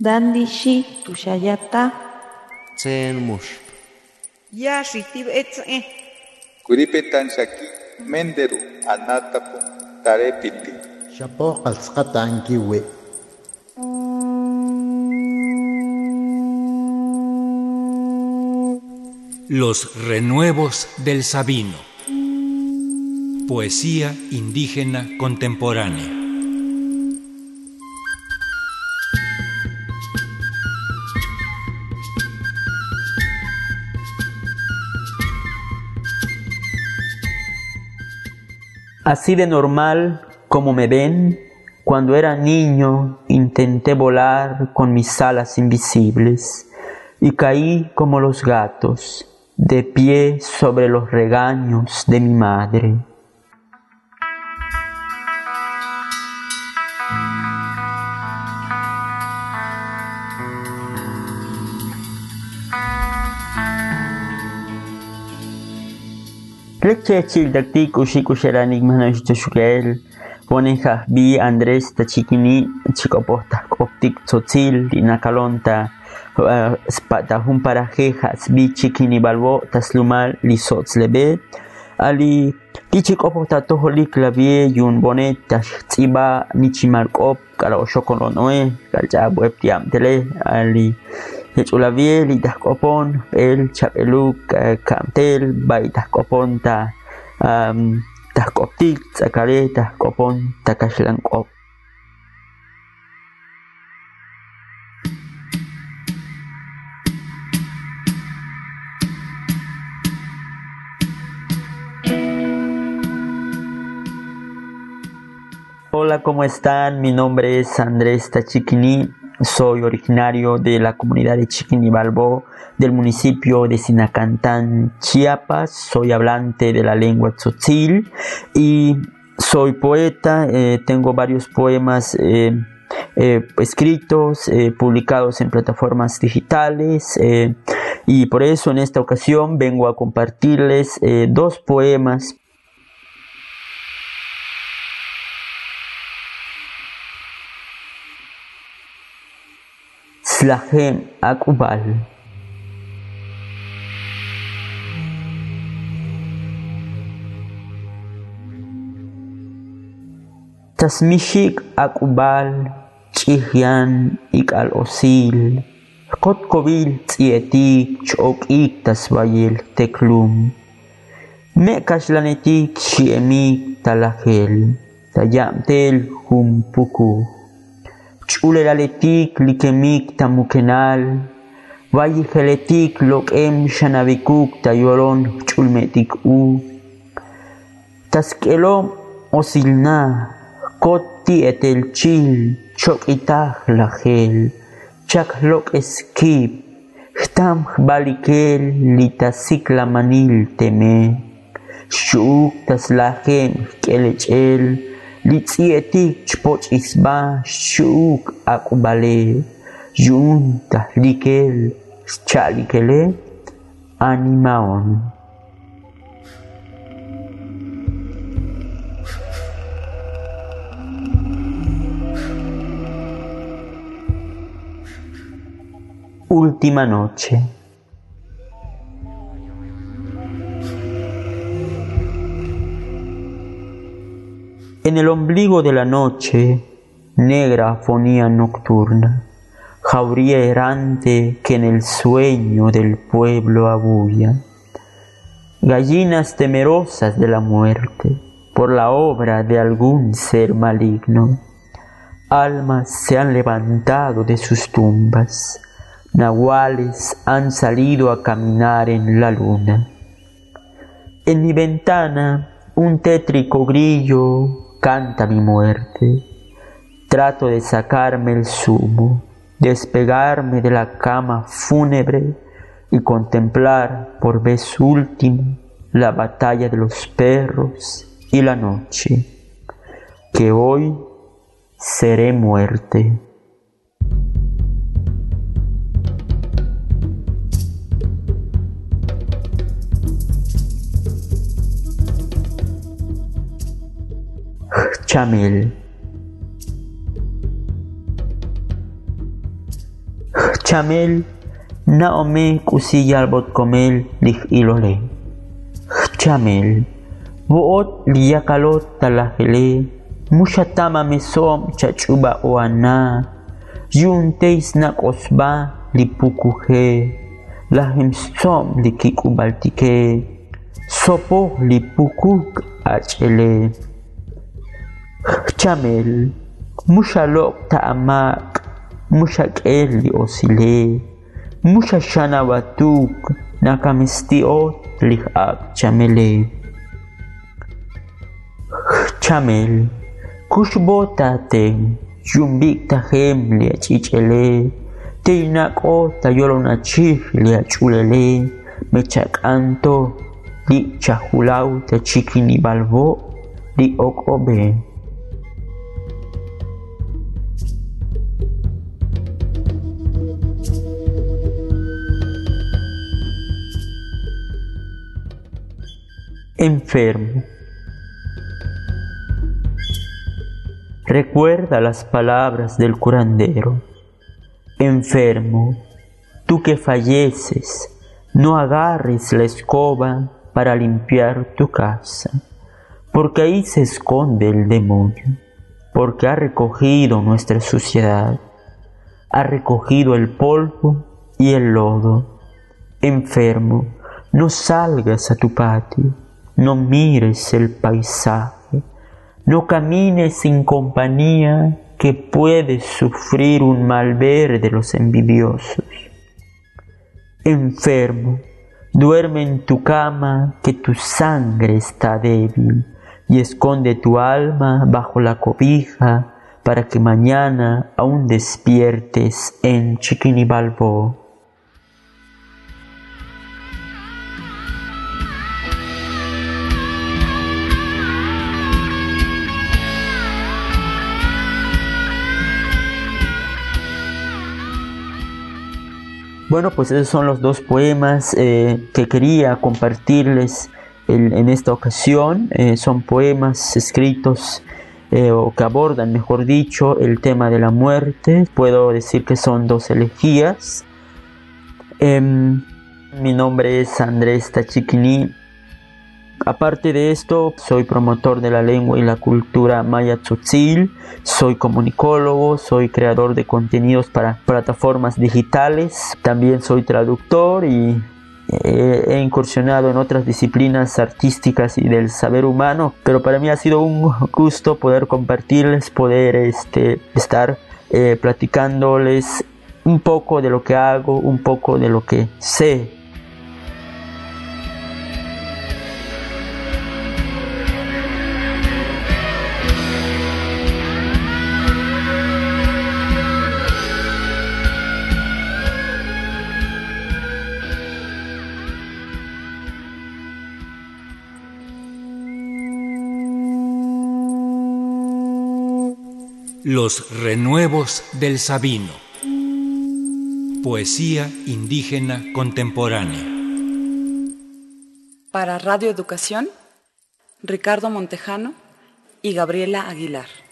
Dandishi tushayata. Tsen mush. Ya shitib etze. Kuripetan shaki menderu anatapu tarepiti. Shapo qalsqata ankiwi. Los renuevos del Sabino. Poesía indígena contemporánea. Así de normal como me ven, cuando era niño intenté volar con mis alas invisibles y caí como los gatos, de pie sobre los regaños de mi madre. Lecțiile didactic cu șeranic mănăște șuclel, pone jahbi Andrés tachikini chicoposta optic tzotzil inacalonta, spatahun paraje hasbi chiquini balbo taslumal lisots lebe, ali tichicoposta toholik lavie yun bonet tachziba nichimalcop, colonoe, calcha web tiamtele, ali Hechulavie li kopon el chapeluk kamtel bai kopon ta koptik tsakare kopon takashlan kop. Hola, ¿cómo están? Mi nombre es Andrés Tachiquini soy originario de la comunidad de Chiquinibalbo del municipio de Sinacantán, Chiapas. Soy hablante de la lengua tzotzil y soy poeta. Eh, tengo varios poemas eh, eh, escritos, publicados en plataformas digitales. y por eso en esta ocasión vengo a compartirles dos poemas سلاحين أكوبال تسميشيك أكوبال تشيهيان إك الأصيل قد قبيل تيتيك تشوك إك تسبايل تكلوم مئكش لنتيك شيئميك تلاخيل تجامتيل هم بكو ch'uleraletik likemik tamukenal vallejeletik loq'em xanabikuk tayoron ch'ulmetik u. Task'elom osilna koti etelchil chok'itaj lajel chakloq'eskib xtam balikel litasik lamanil teme. Xu'uk taslajem k'elech'el litzietik chpoch'isba xu'uk ak'ubale yu'untaj likel cha'likele animaon Última noche. En el ombligo de la noche, negra fonía nocturna, jauría errante que en el sueño del pueblo abulla, gallinas temerosas de la muerte por la obra de algún ser maligno, almas se han levantado de sus tumbas, nahuales han salido a caminar en la luna. En mi ventana un tétrico grillo canta mi muerte. Trato de sacarme el zumo, despegarme de la cama fúnebre y contemplar por vez última la batalla de los perros y la noche, que hoy seré muerte. Jamil. Jamil Naomi kusijalbot komel lih ilole. Jamil Buot liyakalot talahili mushatama misom chachuba oana yunteis Lahim lipukuhe lahimsom likikubaltike sopo lipukuk achele. Chamel, mushalok ta'amak, mushakel li osile, mushashana watuk, nakamistiot lihak chamele. Chamel, kushbota te, yumbik tahem li achichele, teinako tayolonachih li achulele, mechakanto li chahulau te chikini balbo, li okobe. Enfermo. Recuerda las palabras del curandero. Enfermo, tú que falleces, no agarres la escoba para limpiar tu casa, porque ahí se esconde el demonio, porque ha recogido nuestra suciedad, ha recogido el polvo y el lodo. Enfermo, no salgas a tu patio, no mires el paisaje, no camines sin compañía que puedes sufrir un mal ver de los envidiosos. Enfermo, duerme en tu cama que tu sangre está débil y esconde tu alma bajo la cobija para que mañana aún despiertes en Chiquinibalbo. Bueno, pues esos son los dos poemas eh, que quería compartirles en, esta ocasión. Eh, son poemas escritos eh, o que abordan, mejor dicho, el tema de la muerte. Puedo decir que son dos elegías. Em, mi nombre es Andrés Tachiquini Aparte de esto, soy promotor de la lengua y la cultura maya tzotzil, soy comunicólogo, soy creador de contenidos para plataformas digitales, también soy traductor y he incursionado en otras disciplinas artísticas y del saber humano, pero para mí ha sido un gusto poder compartirles, poder este, estar eh, platicándoles un poco de lo que hago, un poco de lo que sé Los renuevos del Sabino. Poesía indígena contemporánea. Para Radio Educación, Ricardo Montejano y Gabriela Aguilar.